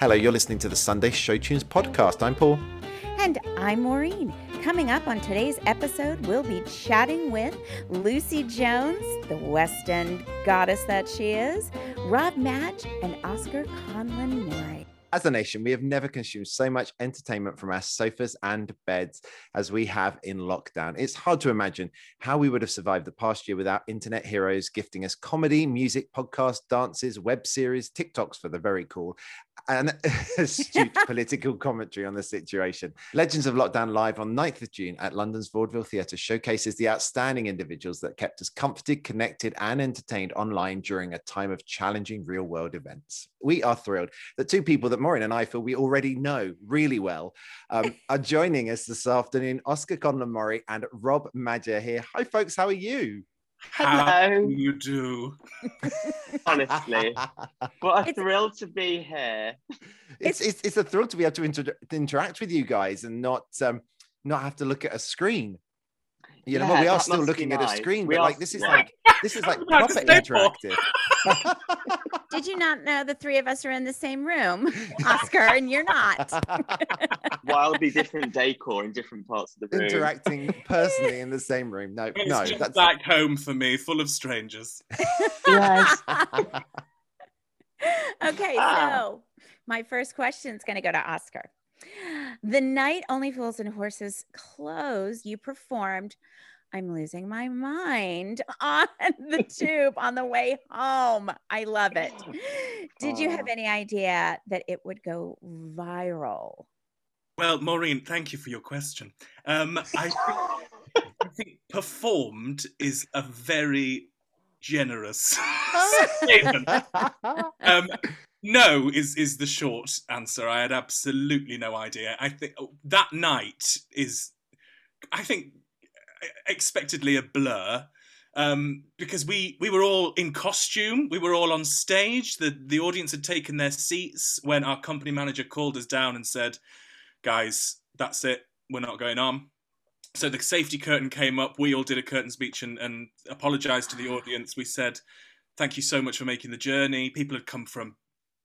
Hello, you're listening to the Sunday Show Tunes podcast. I'm Paul. And I'm Maureen. Coming up on today's episode, we'll be chatting with Lucy Jones, the West End goddess that she is, Rob Madge, and Oscar Conlon Morrey. As a nation, we have never consumed so much entertainment from our sofas and beds as we have in lockdown. It's hard to imagine how we would have survived the past year without internet heroes gifting us comedy, music, podcasts, dances, web series, TikToks for the very cool, and astute political commentary on the situation. Legends of Lockdown Live on 9th of June at London's Vaudeville Theatre showcases the outstanding individuals that kept us comforted, connected, and entertained online during a time of challenging real world events. We are thrilled that two people that Maureen and I feel we already know really well um, are joining us this afternoon. Oscar Conlon Morrey and Rob Madge here. Hi, folks. How are you? How do you do? Honestly, what a It's- thrill to be here. It's, it's it's a thrill to be able to, inter- to interact with you guys and not um not have to look at a screen. You know, well, Yeah, we are still must be looking at a screen, We but are- like this is yeah. like this is like I proper about to say, Paul. interactive. Did you not know the three of us are in the same room, Oscar, and you're not? Wildly different decor in different parts of the room. Interacting personally in the same room. No, It's no, just that's back home for me, full of strangers. Yes. okay, Ah. so my first question is going to go to Oscar. The night Only Fools and Horses closed, you performed I'm losing my mind on the tube on the way home. I love it. Did you have any idea that it would go viral? Well, Maureen, thank you for your question. Um, I, think, I think performed is a very generous statement. Um, no is is the short answer. I had absolutely no idea. I think oh, that night is, I think, expectedly a blur. Um, because we we were all in costume, we were all on stage. The the audience had taken their seats when our company manager called us down and said, "Guys, that's it. We're not going on." So the safety curtain came up. We all did a curtain speech and, and apologized to the audience. We said, "Thank you so much for making the journey." People had come from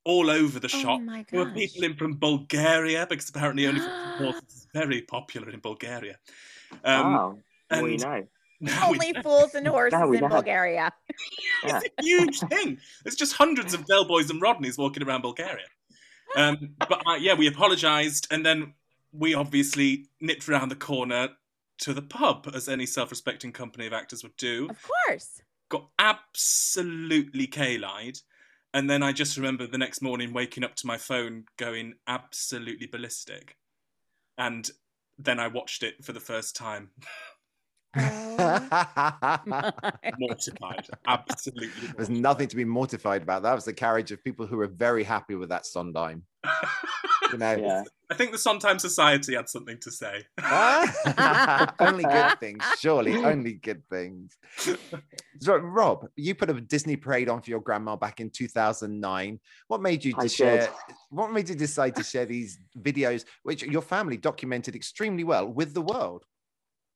all over the Oh shop. my There were people in from Bulgaria because apparently only Horse is very popular in Bulgaria. Um, oh, well, we know. now we- Only Fools and Horses in know. Bulgaria. Yeah. it's a huge thing. There's just hundreds of Del Boys and Rodneys walking around Bulgaria. Um, but uh, yeah, we apologised, and then we obviously nipped around the corner to the pub, as any self-respecting company of actors would do. Of course. Got absolutely K-lied, and then I just remember the next morning waking up to my phone going absolutely ballistic, and then I watched it for the first time, Oh mortified, absolutely. There's nothing to be mortified about. That was the carriage of people who were very happy with that Sondheim. You know, Yeah. I think the Sondheim Society had something to say. Only good things, surely, only good things. So, Rob, you put a Disney parade on for your grandma back in 2009. What made you I to share? did. What made you decide to share these videos, which your family documented extremely well, with the world?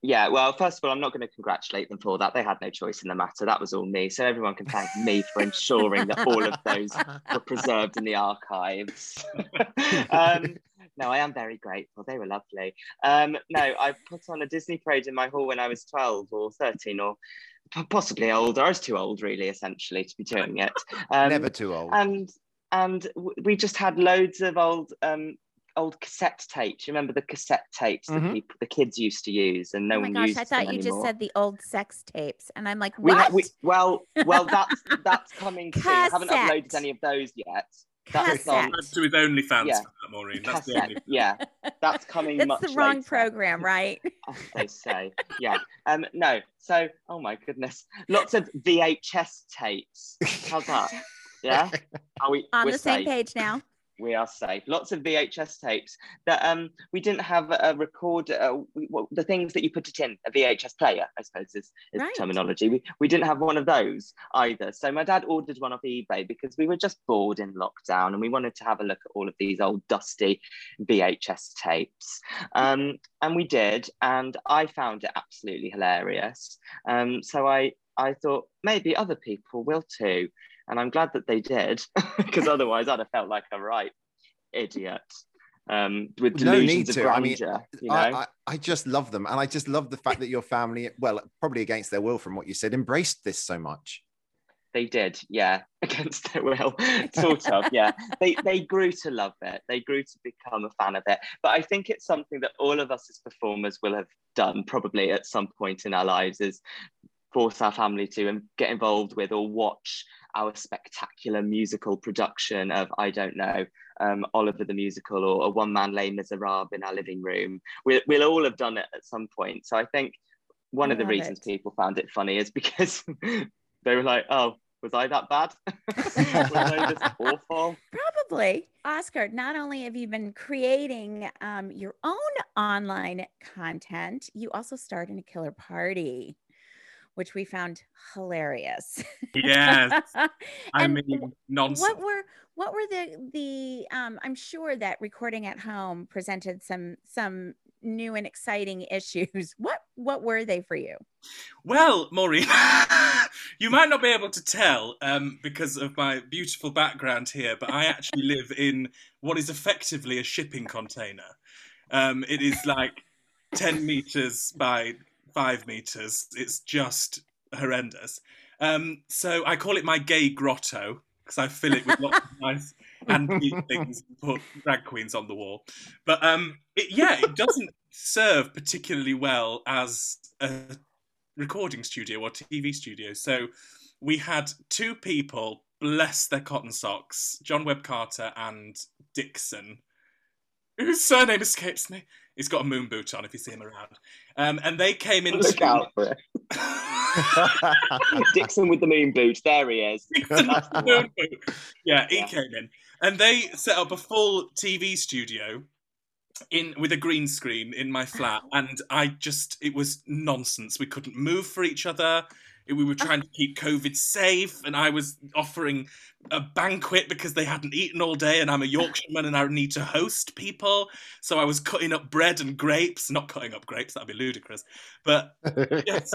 Yeah, well, first of all, I'm not going to congratulate them for that. They had no choice in the matter. That was all me. So everyone can thank me for ensuring that all of those were preserved in the archives. um, no, I am very grateful. They were lovely. Um, no, I put on a Disney parade in my hall when I was 12 or 13 or possibly older. I was too old, really, essentially, to be doing it. Um, Never too old. and and we just had loads of old um old cassette tapes. You remember the cassette tapes Mhm. that people, the kids used to use, and no oh my one gosh, uses I thought them you just said the old sex tapes. And I'm like, what? ha- we- well, well, that's that's coming soon. I haven't uploaded any of those yet. That's Cassette. on to his OnlyFans Yeah. for that, Maureen. That's the only. Yeah, that's coming. That's much the wrong later, program, right? they say. Yeah. Um. No. So. Oh my goodness. Lots of VHS tapes. How's that? Yeah. Are we On we're the same safe? page now. We are safe. Lots of VHS tapes that um we didn't have a record. Uh, we, well, the things that you put it in a VHS player, I suppose is, is Right. the terminology. We, we didn't have one of those either. So my dad ordered one off eBay because we were just bored in lockdown and we wanted to have a look at all of these old dusty VHS tapes. Um, and we did, and I found it absolutely hilarious. Um, so I I thought maybe other people will too. And I'm glad that they did, because otherwise I'd have felt like a right idiot um, with No need delusions of to. I mean, grandeur. you know? I, I, I just love them. And I just love the fact that your family, well, probably against their will from what you said, embraced this so much. They did, yeah, against their will, sort of, yeah. They they grew to love it. They grew to become a fan of it. But I think it's something that all of us as performers will have done probably at some point in our lives is force our family to and get involved with or watch our spectacular musical production of I don't know um, Oliver the musical or a one man Les Miserables in our living room. We'll, we'll all have done it at some point. So I think one I of the reasons it. people found it funny is because they were like, oh, was I that bad? was I awful? Probably. Oscar, not only have you been creating um, your own online content, you also starred in a killer party, which we found hilarious. Yes. I mean, nonsense. what were what were the the um i'm sure that recording at home presented some some new and exciting issues what what were they for you Well, Maureen, you might not be able to tell um, because of my beautiful background here, but I actually live in what is effectively a shipping container. Um, it is like 10 meters by five meters. It's just horrendous. Um, so I call it my gay grotto because I fill it with lots of nice antique things and put drag queens on the wall. But um, it, yeah, it doesn't serve particularly well as a recording studio or TV studio. So we had two people, bless their cotton socks, John Webb Carter and Dixon, whose surname escapes me. He's got a moon boot on if you see him around. Um, and they came in. Look out for it. Dixon with the moon boot. There he is. The with the one. moon boot. yeah, he Yeah. came in. And they set up a full TV studio in with a green screen in my flat and i just it was nonsense we couldn't move for each other we were trying to keep covid safe and i was offering a banquet because they hadn't eaten all day and i'm a yorkshireman and i need to host people so i was cutting up bread and grapes not cutting up grapes that'd be ludicrous but Yes.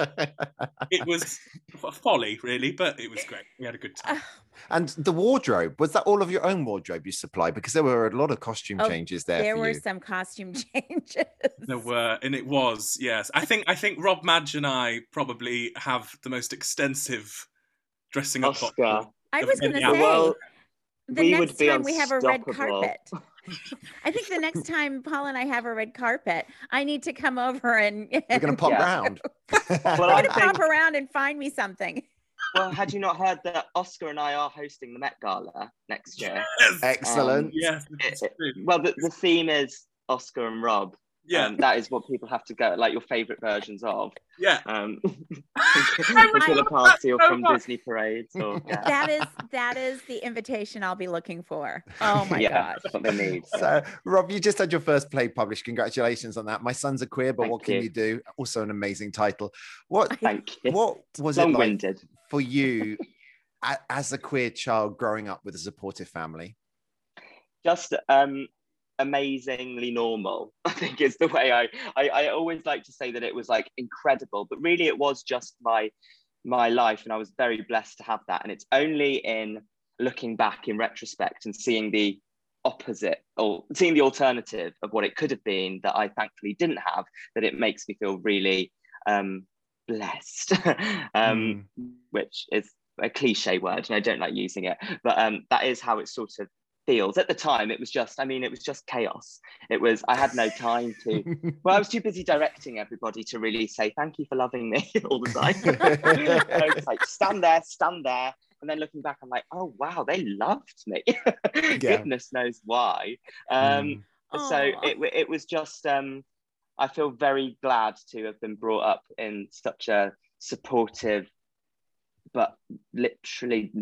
it was f- folly really but it was great we had a good time and the wardrobe, was that all of your own wardrobe you supplied? Because there were a lot of costume Oh, changes there. there for were you. some costume changes There were, and it was, yes. I think I think Rob Madge and I probably have the most extensive dressing up. Oscar. box. I was going to say Well, the we next would be time we have a red carpet i think the next time paul and i have a red carpet i need to come over and We're going to pop Yeah. round. Well, I'm gonna pop around and find me something well, had you not heard that Oscar and I are hosting the Met Gala next year? Yes, Excellent. Um, yes, It- it- Well, the, the theme is Oscar and Rob. Yeah, Um, that is what people have to go, like your favourite versions of. yeah. Um, I from Killer Party or so from much. Disney parades. Or, yeah, that is that is the invitation i'll be looking for oh my yeah gosh that's what they need. So, Rob, you just had your first play published. Congratulations on that. My Son's a Queer, but Thank what can you. you do? Also, an amazing title. What Thank you. what was it like for you as a queer child growing up with a supportive family? just um amazingly normal i think is the way I, I i always like to say that it was like incredible but really it was just my my life and i was very blessed to have that and it's only in looking back in retrospect and seeing the opposite or seeing the alternative of what it could have been that i thankfully didn't have that it makes me feel really um blessed. Um which is a cliche word and I don't like using it, but um, that is how it sort of feels. At the time, it was just, I mean, it was just chaos. It was, I had no time to, well, I was too busy directing everybody to really say, thank you for loving me all the time. I was like, stand there, stand there. And then looking back, I'm like, oh, wow, they loved me. Goodness knows why. Um, Mm. so it, it was just um, i feel very glad to have been brought up in such a supportive but literally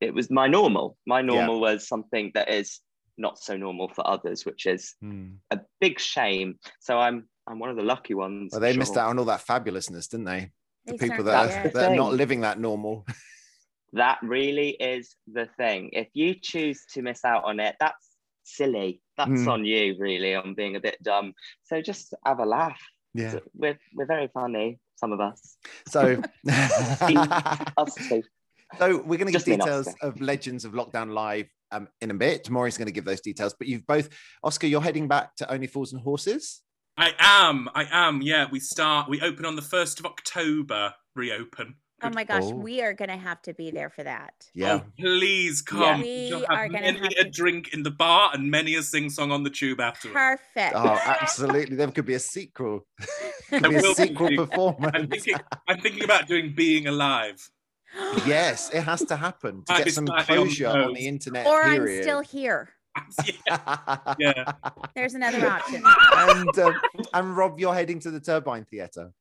it was my normal my normal was something that is not so normal for others which is Mm. a big shame so i'm i'm one of the lucky ones Well, for they missed out on all that fabulousness, didn't they? The They people that, are, that are not living that normal. that really is the thing if you choose to miss out on it that's silly that's Mm. on you really on being a bit dumb so just have a laugh Yeah. we're, we're very funny some of us So, Us two. so we're going to give Just me, not details Oscar. of Legends of Lockdown Live um, in a bit. Maureen's going to give those details. But you've both, Oscar, you're heading back to Only Fools and Horses. I am. I am. Yeah, we start. We open on the first of October. Reopen. Oh my gosh, Oh. we are gonna have to be there for that. Yeah. Oh, please come. We You'll are have gonna many have a to- drink in the bar and many a sing song on the tube afterwards. Perfect. Oh, absolutely. There could be a sequel. Could There be a sequel be. performance. I'm thinking. I'm thinking about doing Being Alive. Yes, it has to happen to Might get some slightly on closure on the internet. or I'm still here. yeah. yeah. There's another option. and um, and Rob, you're heading to the Turbine Theatre.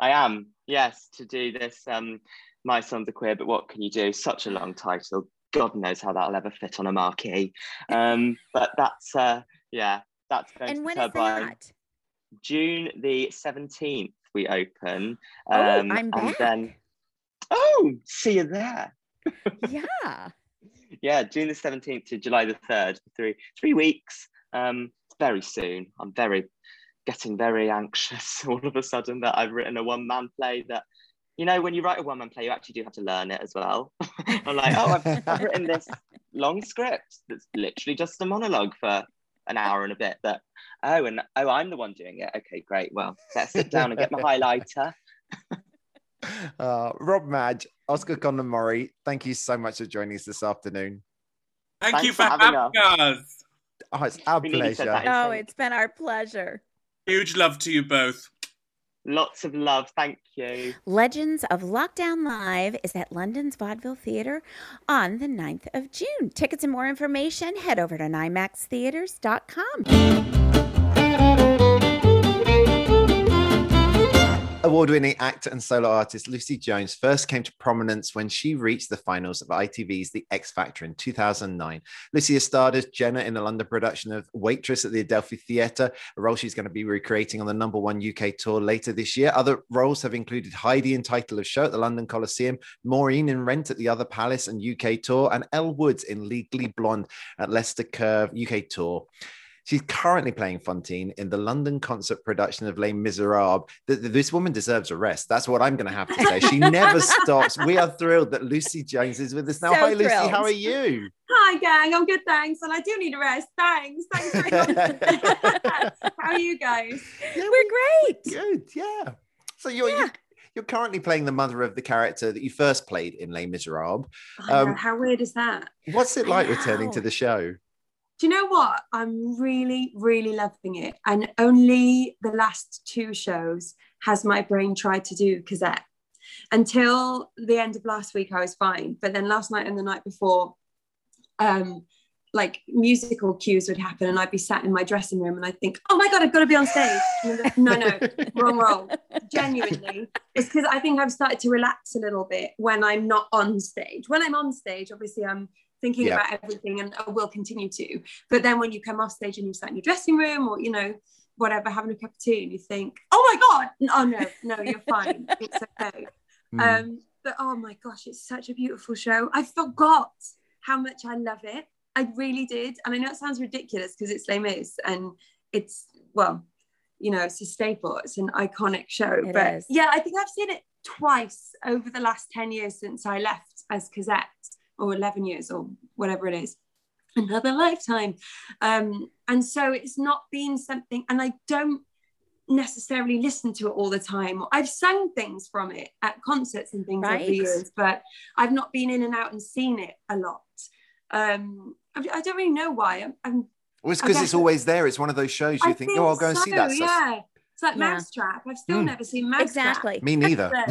I am, yes, to do this. Um, My Son's a Queer, but what can you do? Such a long title. God knows how that'll ever fit on a marquee. Um, but that's uh, yeah, that's going And to when the is that? June the seventeenth. We open. Oh, um, I'm back. And then, oh, see you there. yeah. Yeah, June the seventeenth to July the third. Three three weeks. Um, very soon. I'm very getting very anxious all of a sudden that I've written a one man play that. You know, when you write a one man play, you actually do have to learn it as well. I'm like, oh, I've, I've written this long script that's literally just a monologue for an hour and a bit. But oh, and oh, I'm the one doing it. Okay, great. Well, let's sit down and get my highlighter. Uh, Rob Madge, Oscar Conlon Morrey, thank you so much for joining us this afternoon. Thank Thanks you for for having having us. Oh, it's our We pleasure. Oh, it's been our pleasure. Huge love to you both. Lots of love. Thank you. Legends of Lockdown Live is at London's Vaudeville Theatre on the 9th of June. Tickets and more information, head over to nimaxtheatres.com. Award winning actor and solo artist Lucy Jones first came to prominence when she reached the finals of ITV's The X Factor in 2009. Lucy has starred as Jenna in the London production of Waitress at the Adelphi Theatre, a role she's going to be recreating on the number one UK tour later this year. Other roles have included Heidi in Title of Show at the London Coliseum, Maureen in Rent at the Other Palace and UK tour, and Elle Woods in Legally Blonde at Leicester Curve UK tour. She's currently playing Fantine in the London concert production of Les Miserables. Th- th- This woman deserves a rest. That's what I'm going to have to say. She never stops. We are thrilled that Lucy Jones is with us now. So Hi, Lucy. How are you? Hi, gang. I'm good, thanks. And I do need a rest. Thanks. Thanks very much. How are you guys? Yeah, We're great. Good. Yeah. So you're, Yeah. you're you're currently playing the mother of the character that you first played in Les Miserables. Know, Um, how weird is that? What's it like returning to the show? Do you know what? I'm really, really loving it. And only the last two shows has my brain tried to do Cosette. Until the end of last week, I was fine. But then last night and the night before, um, like musical cues would happen, and I'd be sat in my dressing room and I'd think, oh my God, I've got to be on stage. No, no, wrong role. Genuinely. It's because I think I've started to relax a little bit when I'm not on stage. When I'm on stage, obviously, I'm thinking Yeah. about everything and I will continue to. But then when you come off stage and you sat in your dressing room or, you know, whatever, having a cup of tea and you think, oh my God, oh no, no, you're fine. It's okay. Mm. Um, but oh my gosh, it's such a beautiful show. I forgot how much I love it. I really did. And I know it sounds ridiculous because it's Les Mis and it's, well, you know, it's a staple. It's an iconic show. It but is. yeah, I think I've seen it twice over the last 10 years since I left as Cosette, or 11 years, or whatever it is. Another lifetime. Um, and so it's not been something, and I don't necessarily listen to it all the time. I've sung things from it at concerts and things over Right. the years, but I've not been in and out and seen it a lot. Um, I, I don't really know why. I'm, I'm Well, it's because it's always there. It's one of those shows you I think, oh, I'll go and see that. stuff. Yeah, it's like Yeah. Mousetrap. I've still Mm. never seen Mousetrap. Exactly. Me neither.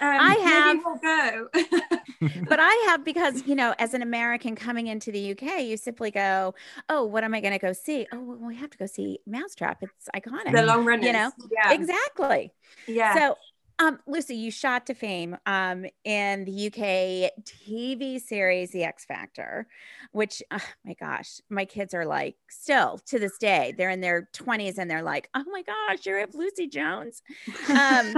Um, I maybe have. we'll go. But I have because, you know, as an American coming into the UK, you simply go, oh, what am I going to go see? Oh, well, we have to go see Mousetrap. It's iconic. the long run, You know, yeah, Exactly. yeah. So, um, Lucy, you shot to fame um, in the UK TV series The X Factor, which, oh my gosh, my kids are like, still to this day, they're in their 20s and they're like, oh my gosh, you're with Lucy Jones. Um,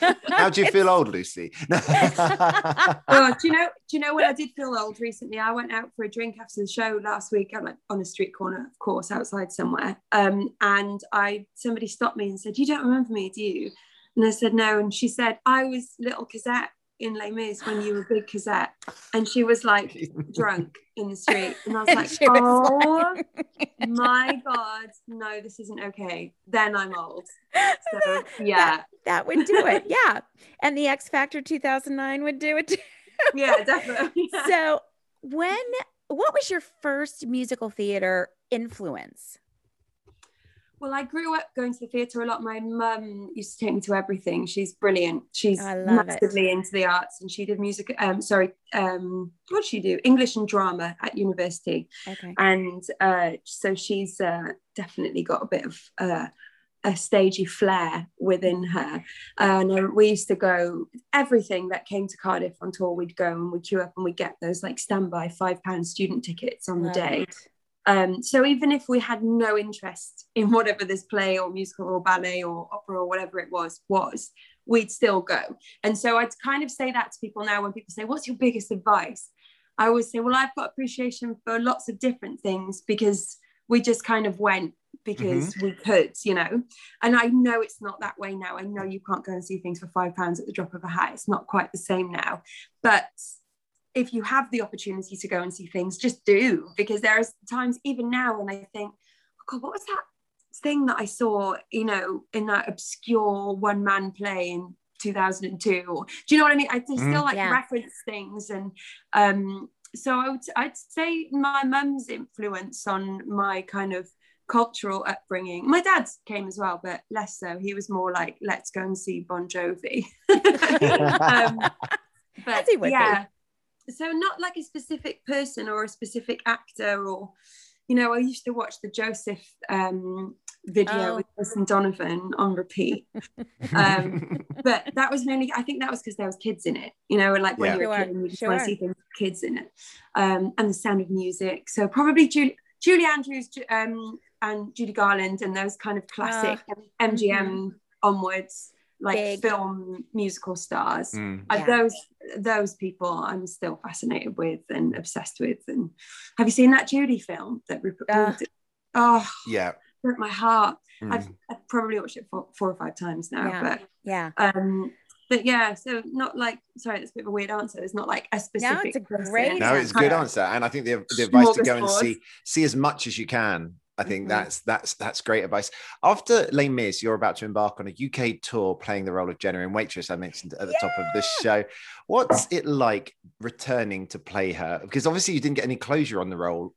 How do you feel old, Lucy? oh, do you know? Do you know when I did feel old recently? I went out for a drink after the show last week. I'm like on a street corner, of course, outside somewhere. Um, and I somebody stopped me and said, "You don't remember me, do you?" And I said, "No." And she said, "I was little Cosette in Les Mis when you were big Cosette, and she was like drunk in the street, and I was like, she was oh like- my god, no, this isn't okay. Then I'm old. So yeah, that would do it. Yeah. And the X Factor 2009 would do it too. yeah, definitely. Yeah. So, when, what was your first musical theater influence? Well, I grew up going to the theatre a lot. My mum used to take me to everything. She's brilliant. She's love it. massively into the arts, and she did music. Um, sorry, um, what did she do? English and drama at university, Okay. and uh, so she's uh, definitely got a bit of uh, a stagey flair within her. And uh, we used to go everything that came to Cardiff on tour. We'd go and we'd queue up and we'd get those like standby five pound student tickets on the Love day. Um, so even if we had no interest in whatever this play or musical or ballet or opera or whatever it was was, we'd still go. And so I'd kind of say that to people now when people say, "What's your biggest advice?" I always say, "Well, I've got appreciation for lots of different things because we just kind of went because we could, you know. And I know it's not that way now. I know you can't go and see things for five pounds at the drop of a hat. It's not quite the same now, but if you have the opportunity to go and see things, just do because there are times even now when I think, oh God, what was that thing that I saw, you know, in that obscure one man play in 2002? Or do you know what I mean? I just Mhm. still like Yeah. reference things and um so I would I'd say my mum's influence on my kind of cultural upbringing. My dad came as well, but less so. He was more like, let's go and see Bon Jovi. um, but As he would be. yeah so not like a specific person or a specific actor or you know i used to watch the joseph um video Oh. with Kristen donovan on repeat. Um but that was mainly i think that was because there was kids in it you know and like when Yeah. you're a kid and you just want to see things with kids in it um and the sound of music. So probably julie julie andrews um and judy garland and those kind of classic mgm onwards like Big. film musical stars Mm. Yeah. those those people I'm still fascinated with and obsessed with. And have you seen that Judy film that Rupert Uh. Grint did? Oh, Yeah. broke my heart. Mm. I've, I've probably watched it four, four or five times now, Yeah. Yeah. but um, but yeah. So not like sorry, that's a bit of a weird answer. It's not like a specific. it's a person. great No, it's a good answer, and I think the, the advice to go and see see as much as you can. I think Mhm. that's that's that's great advice. After Les Mis, you're about to embark on a UK tour, playing the role of Jenna in Waitress. I mentioned at the top of this show. What's it like returning to play her? Because obviously you didn't get any closure on the role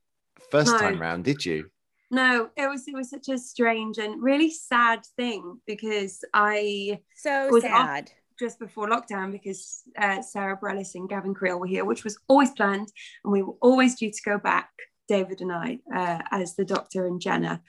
first No. time round, did you? No, it was it was such a strange and really sad thing because I So Was sad. just before lockdown because uh, Sara Bareilles and Gavin Creel were here, which was always planned, and we were always due to go back, David and I, uh, as the Doctor and Jenna.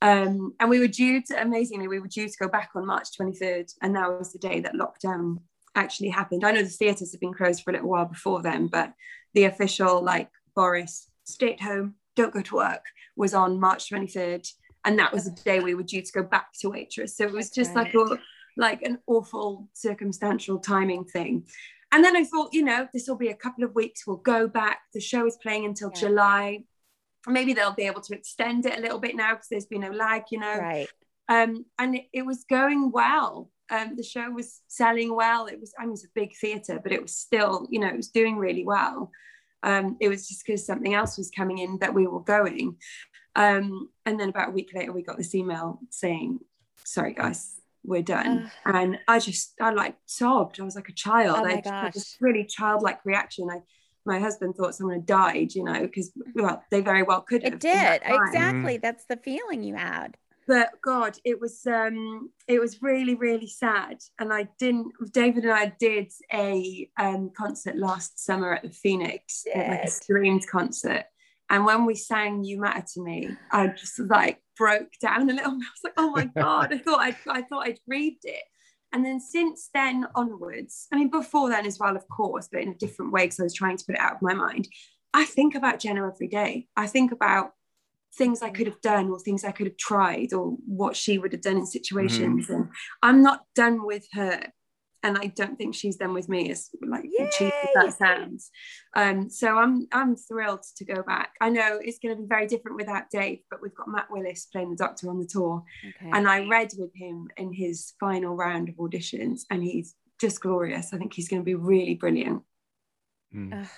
Um, and we were due to, amazingly, we were due to go back on March 23rd, and that was the day that lockdown actually happened. I know the theatres had been closed for a little while before then, but the official, like, Boris, stay at home, don't go to work, was on March 23rd. And that was the day we were due to go back to Waitress. So it was just like a like an awful circumstantial timing thing. And then I thought, you know, this will be a couple of weeks. We'll go back. The show is playing until Yeah. July. Maybe they'll be able to extend it a little bit now because there's been no lag, you know. Right. Um, and it, it was going well. Um, the show was selling well. It was, I mean, it was a big theatre, but it was still, you know, it was doing really well. Um, it was just because something else was coming in that we were going. Um, and then about a week later, we got this email saying, sorry, guys, we're done. and I just, I like sobbed. I was like a child. Oh I just had this really childlike reaction. I, my husband thought someone had died, you know, because, well, they very well could have. It in that did. time Exactly. That's the feeling you had. but god it was um it was really really sad and i didn't david and i did a um concert last summer at the phoenix like a streamed concert and when we sang you matter to me i just like broke down a little i was like oh my god i thought i i thought i'd grieved it and then since then onwards i mean before then as well of course but in a different way because i was trying to put it out of my mind i think about jenna every day i think about things I could have done or things I could have tried or what she would have done in mm-hmm. situations. And I'm not done with her. And I don't think she's done with me as like cheap as that sounds. Um, so I'm I'm thrilled to go back. I know it's going to be very different without Dave, but we've got Matt Willis playing the Doctor on the tour, Okay. and I read with him in his final round of auditions, and he's just glorious. I think he's going to be really brilliant. Mm.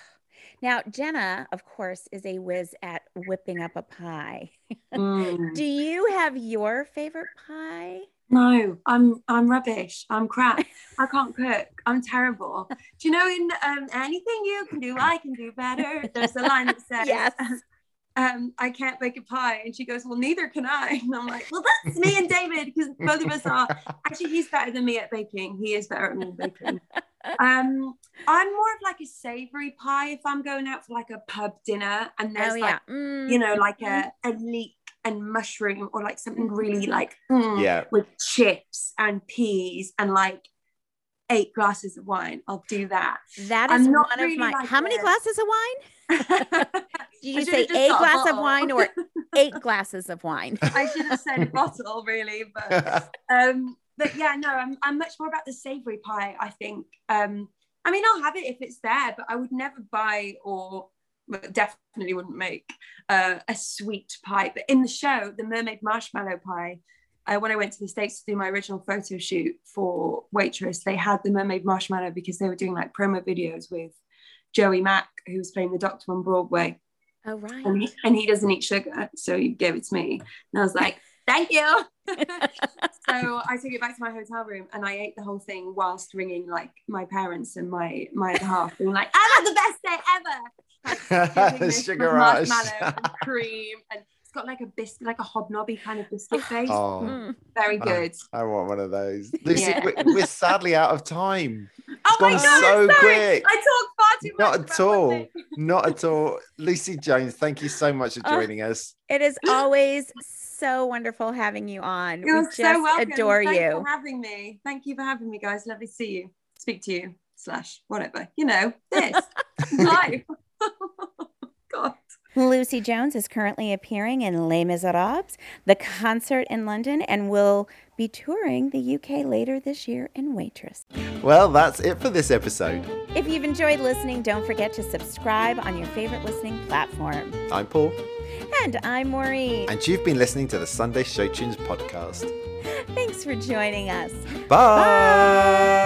Now, Jenna, of course, is a whiz at whipping up a pie. Mm. Do you have your favorite pie? No, I'm I'm rubbish. I'm crap. I can't cook. I'm terrible. Do you know in um, anything you can do, I can do better. There's a line that says, Yes. um, I can't bake a pie. And she goes, Well, neither can I. And I'm like, Well, that's me and David, because both of us are. Actually, he's better than me at baking. He is better at me at baking. Um, I'm more of like a savory pie if I'm going out for like a pub dinner and there's oh like, yeah. Mm. you know, like a, a leek and mushroom or like something really like mm, Yeah. with chips and peas and like eight glasses of wine. I'll do that. That is I'm not one really of my. like how many a- glasses of wine? Did you say should've a got a glass of wine or eight glasses of wine? I should have said a bottle really, but um but yeah no I'm, I'm much more about the savory pie i think um i mean i'll have it if it's there but i would never buy or well, definitely wouldn't make uh, a sweet pie. But in the show the mermaid marshmallow pie uh, when i went to the states to do my original photo shoot for waitress they had the mermaid marshmallow because they were doing like promo videos with joey mack who was playing the doctor on broadway. Oh right. and he, and he doesn't eat sugar so he gave it to me. And i was like thank you so I took it back to my hotel room and I ate the whole thing whilst ringing like my parents and my my other half, being like, "I've had the best day ever." Like, this Sugar rush. marshmallow and cream, and it's got like a biscuit, like a hobnobby kind of biscuit face. Oh, Mm. Very Oh. good. I want one of those. Lucy, Yeah. we're, we're sadly out of time. Oh my gone god, so sorry. quick. I talk far too much. Not at all. Not at all. Lucy Jones, thank you so much for Oh, joining us. It is always so wonderful having you on. we You're just so welcome. adore Thanks you. for having me. Thank you for having me, guys. Lovely to see you. Speak to you. Slash whatever. You know this life. God. Lucy Jones is currently appearing in Les Miserables, the concert in London, and will be touring the UK later this year in Waitress. Well, that's it for this episode. If you've enjoyed listening, don't forget to subscribe on your favorite listening platform. I'm Paul, And I'm Maureen. and you've been listening to the Sunday Show Tunes podcast. Thanks for joining us. Bye.